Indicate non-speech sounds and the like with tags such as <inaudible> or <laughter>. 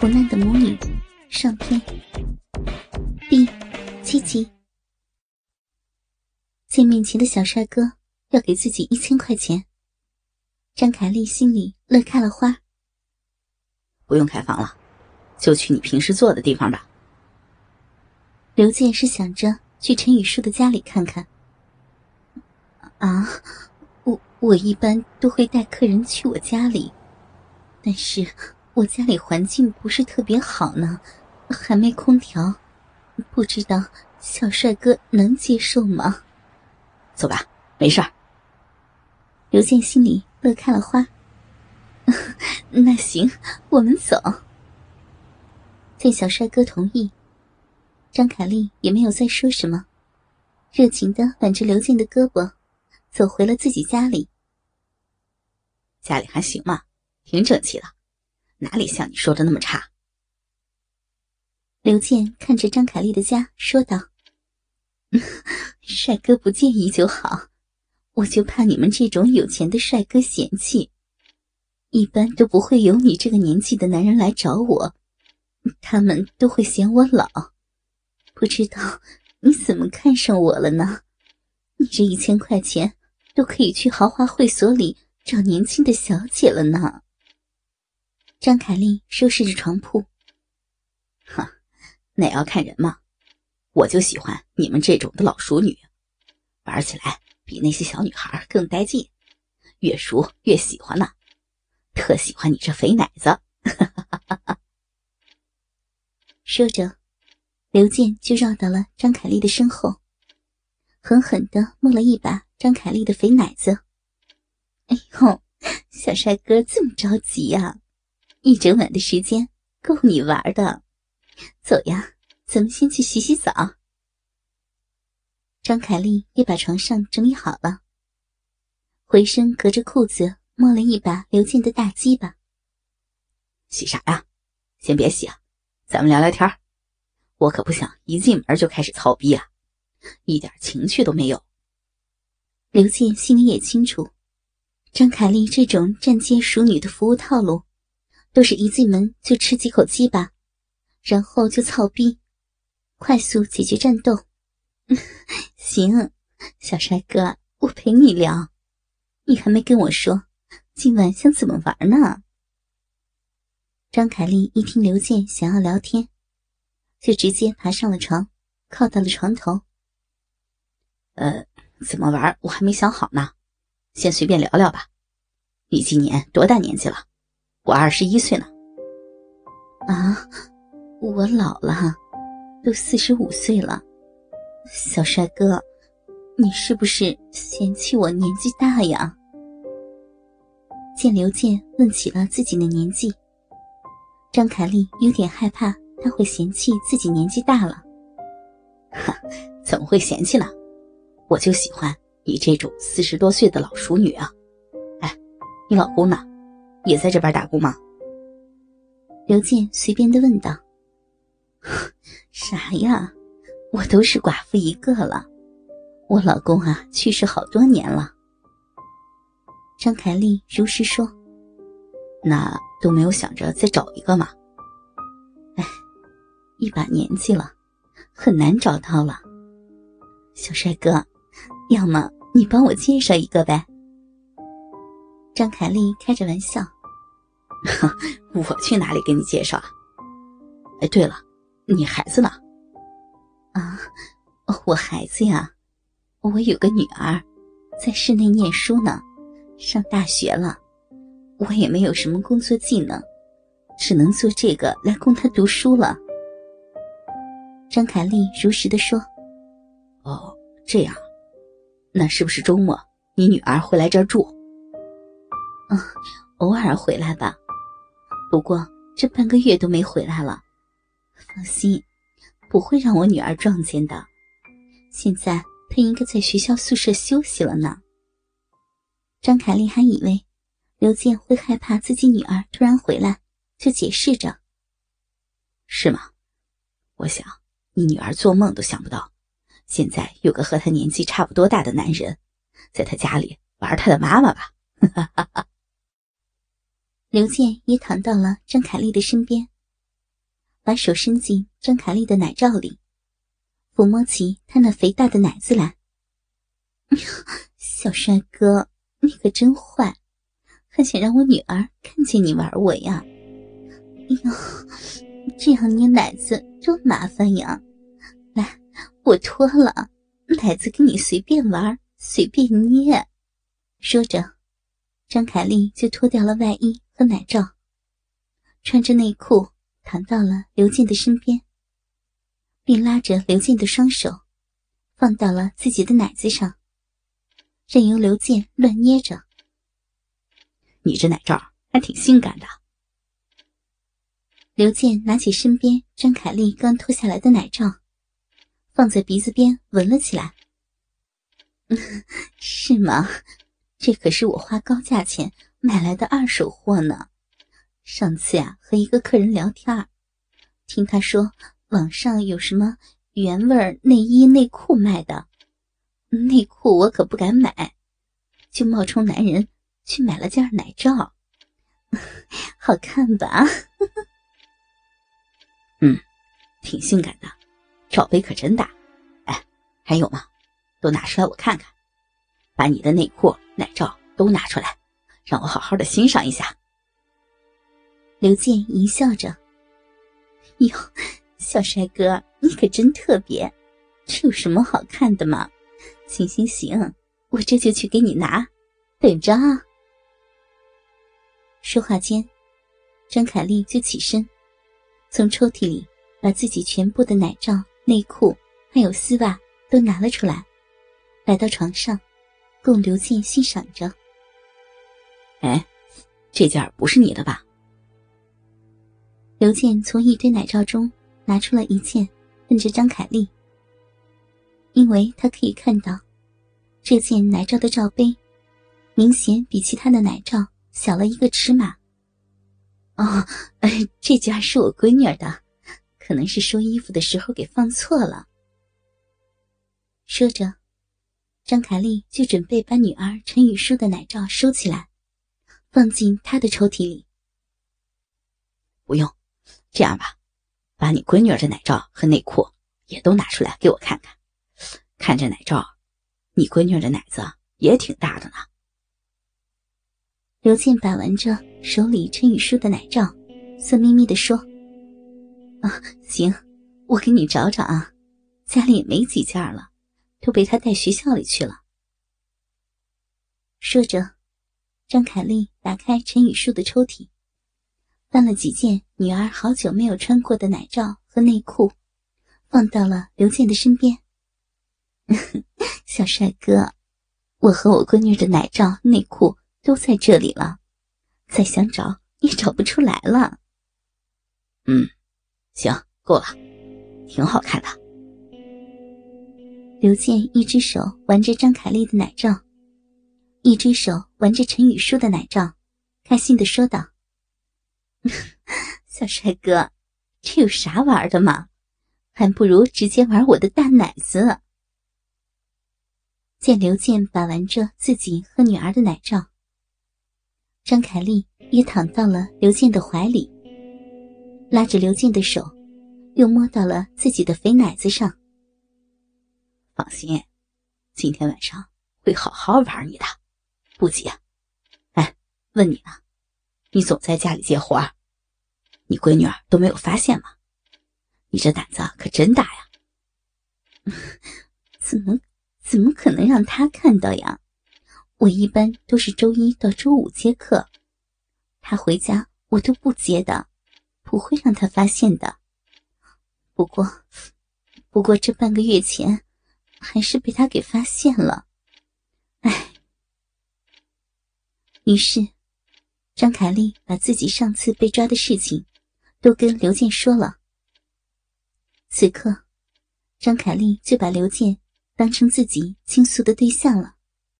苦难的母女上篇第七集。见面前的小帅哥要给自己一千块钱，张凯丽心里乐开了花。不用开房了，就去你平时坐的地方吧。刘健是想着去陈宇舒的家里看看。啊，我我一般都会带客人去我家里，但是。我家里环境不是特别好呢，还没空调，不知道小帅哥能接受吗？走吧，没事儿。刘健心里乐开了花。<laughs> 那行，我们走。见小帅哥同意，张凯丽也没有再说什么，热情的挽着刘健的胳膊，走回了自己家里。家里还行嘛，挺整齐的。哪里像你说的那么差？刘健看着张凯丽的家，说道：“ <laughs> 帅哥不介意就好，我就怕你们这种有钱的帅哥嫌弃。一般都不会有你这个年纪的男人来找我，他们都会嫌我老。不知道你怎么看上我了呢？你这一千块钱都可以去豪华会所里找年轻的小姐了呢。”张凯丽收拾着床铺，哼，那要看人嘛。我就喜欢你们这种的老熟女，玩起来比那些小女孩更带劲，越熟越喜欢呢。特喜欢你这肥奶子。说着，刘健就绕到了张凯丽的身后，狠狠的摸了一把张凯丽的肥奶子。哎呦，小帅哥这么着急呀？一整晚的时间够你玩的，走呀，咱们先去洗洗澡。张凯丽也把床上整理好了，回身隔着裤子摸了一把刘健的大鸡巴。洗啥呀？先别洗啊，咱们聊聊天我可不想一进门就开始操逼啊，一点情趣都没有。刘健心里也清楚，张凯丽这种站街熟女的服务套路。都是一进门就吃几口鸡巴，然后就操逼，快速解决战斗。<laughs> 行，小帅哥，我陪你聊。你还没跟我说今晚想怎么玩呢？张凯丽一听刘健想要聊天，就直接爬上了床，靠到了床头。呃，怎么玩我还没想好呢，先随便聊聊吧。你今年多大年纪了？我二十一岁呢，啊，我老了，都四十五岁了。小帅哥，你是不是嫌弃我年纪大呀？见刘健问起了自己的年纪，张凯丽有点害怕他会嫌弃自己年纪大了。哈，怎么会嫌弃呢？我就喜欢你这种四十多岁的老熟女啊！哎，你老公呢？也在这边打工吗？刘健随便的问道。<laughs> 啥呀？我都是寡妇一个了，我老公啊去世好多年了。张凯丽如实说。那都没有想着再找一个吗？哎，一把年纪了，很难找到了。小帅哥，要么你帮我介绍一个呗。张凯丽开着玩笑：“ <laughs> 我去哪里给你介绍啊？哎，对了，你孩子呢？啊，我孩子呀，我有个女儿，在市内念书呢，上大学了。我也没有什么工作技能，只能做这个来供她读书了。”张凯丽如实的说：“哦，这样，那是不是周末你女儿会来这儿住？”嗯，<laughs> 偶尔回来吧，不过这半个月都没回来了。放心，不会让我女儿撞见的。现在她应该在学校宿舍休息了呢。张凯丽还以为刘健会害怕自己女儿突然回来，就解释着：“是吗？我想你女儿做梦都想不到，现在有个和她年纪差不多大的男人，在她家里玩她的妈妈吧。”哈哈哈哈刘健也躺到了张凯丽的身边，把手伸进张凯丽的奶罩里，抚摸起她那肥大的奶子来。<laughs> 小帅哥，你可真坏，还想让我女儿看见你玩我呀？哎呦，这样捏奶子多麻烦呀！来，我脱了，奶子给你随便玩，随便捏。说着，张凯丽就脱掉了外衣和奶罩，穿着内裤躺到了刘健的身边，并拉着刘健的双手，放到了自己的奶子上，任由刘健乱捏着。你这奶罩还挺性感的。刘健拿起身边张凯丽刚脱下来的奶罩，放在鼻子边闻了起来。<laughs> 是吗？这可是我花高价钱买来的二手货呢。上次呀，和一个客人聊天，听他说网上有什么原味内衣内裤卖的，内裤我可不敢买，就冒充男人去买了件奶罩，<laughs> 好看吧？<laughs> 嗯，挺性感的，罩杯可真大。哎，还有吗？都拿出来我看看。把你的内裤、奶罩都拿出来，让我好好的欣赏一下。刘健淫笑着：“哟，小帅哥，你可真特别，这有什么好看的嘛？行行行，我这就去给你拿，等着啊。”说话间，张凯丽就起身，从抽屉里把自己全部的奶罩、内裤还有丝袜都拿了出来，来到床上。供刘健欣赏着。哎，这件不是你的吧？刘健从一堆奶罩中拿出了一件，问着张凯丽。因为他可以看到，这件奶罩的罩杯，明显比其他的奶罩小了一个尺码。哦，哎，这件是我闺女的，可能是收衣服的时候给放错了。说着。张凯丽就准备把女儿陈雨舒的奶罩收起来，放进她的抽屉里。不用，这样吧，把你闺女儿的奶罩和内裤也都拿出来给我看看。看这奶罩，你闺女儿的奶子也挺大的呢。刘倩把玩着手里陈雨舒的奶罩，色眯眯的说：“啊，行，我给你找找啊，家里也没几件了。”都被他带学校里去了。说着，张凯丽打开陈雨舒的抽屉，翻了几件女儿好久没有穿过的奶罩和内裤，放到了刘健的身边。<laughs> 小帅哥，我和我闺女的奶罩、内裤都在这里了，再想找也找不出来了。嗯，行，够了，挺好看的。刘健一只手玩着张凯丽的奶罩，一只手玩着陈雨舒的奶罩，开心的说道：“ <laughs> 小帅哥，这有啥玩的嘛？还不如直接玩我的大奶子。”见刘健把玩着自己和女儿的奶罩，张凯丽也躺到了刘健的怀里，拉着刘健的手，又摸到了自己的肥奶子上。放心，今天晚上会好好玩你的，不急。哎，问你呢，你总在家里接活，你闺女儿都没有发现吗？你这胆子可真大呀！<laughs> 怎么怎么可能让她看到呀？我一般都是周一到周五接客，她回家我都不接的，不会让她发现的。不过，不过这半个月前。还是被他给发现了，哎。于是，张凯丽把自己上次被抓的事情都跟刘健说了。此刻，张凯丽就把刘健当成自己倾诉的对象了。